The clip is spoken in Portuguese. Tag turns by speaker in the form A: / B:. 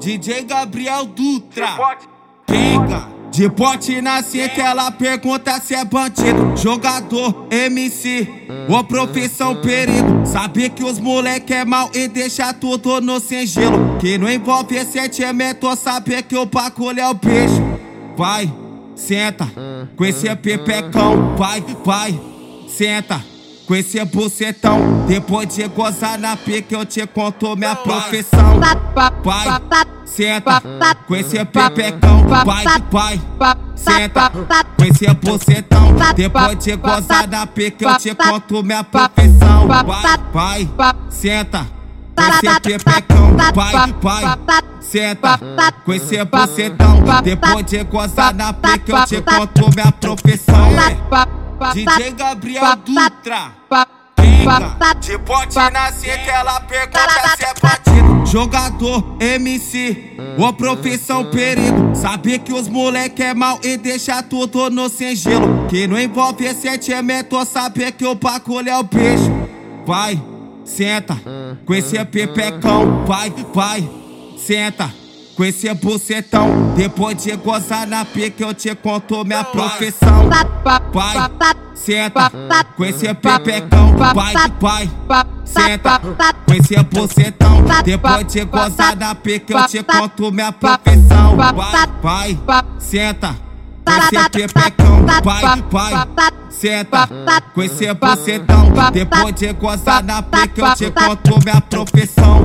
A: DJ Gabriel Dutra. Pega. De pote na cinta, ela pergunta se é bandido, jogador, MC ou profissão perigo. Sabe que os moleque é mal e deixa tudo no sem gelo. Que não envolve sentimento, saber que o bagulho é o beijo. Vai, senta, com esse pepecão, vai, vai, senta com esse bucetão. Depois de gozar na pique, eu te conto minha profissão. Vai, senta, com esse pepecão. Vai, vai, senta, com esse bucetão. Depois de gozar na pique, eu te conto minha profissão. Vai, vai, senta. Com esse pepecão, vai, vai, senta com esse bucetão. Depois de gozar na pique, eu te conto minha profissão. DJ Gabriel Dutra. Pinga, de bote na cinta, ela pergunta se é batido. Jogador, MC, ou profissão perigo. Sabe que os moleque é mal e deixa tudo no sem gelo. Que não envolve sentimento, saber que o bagulho é o beijo. Vai, senta, com esse pepecão. Vai, vai, senta com esse bucetão. Depois de gozar na pique, eu te conto minha profissão. Vai, senta, com esse pepecão. Vai, vai, senta, com esse bucetão. Depois de gozar na pique, eu te conto minha profissão. Vai, vai, senta. Com esse pepecão, vai, vai, senta com esse bucetão. Depois de gozar na pique, eu te conto minha profissão.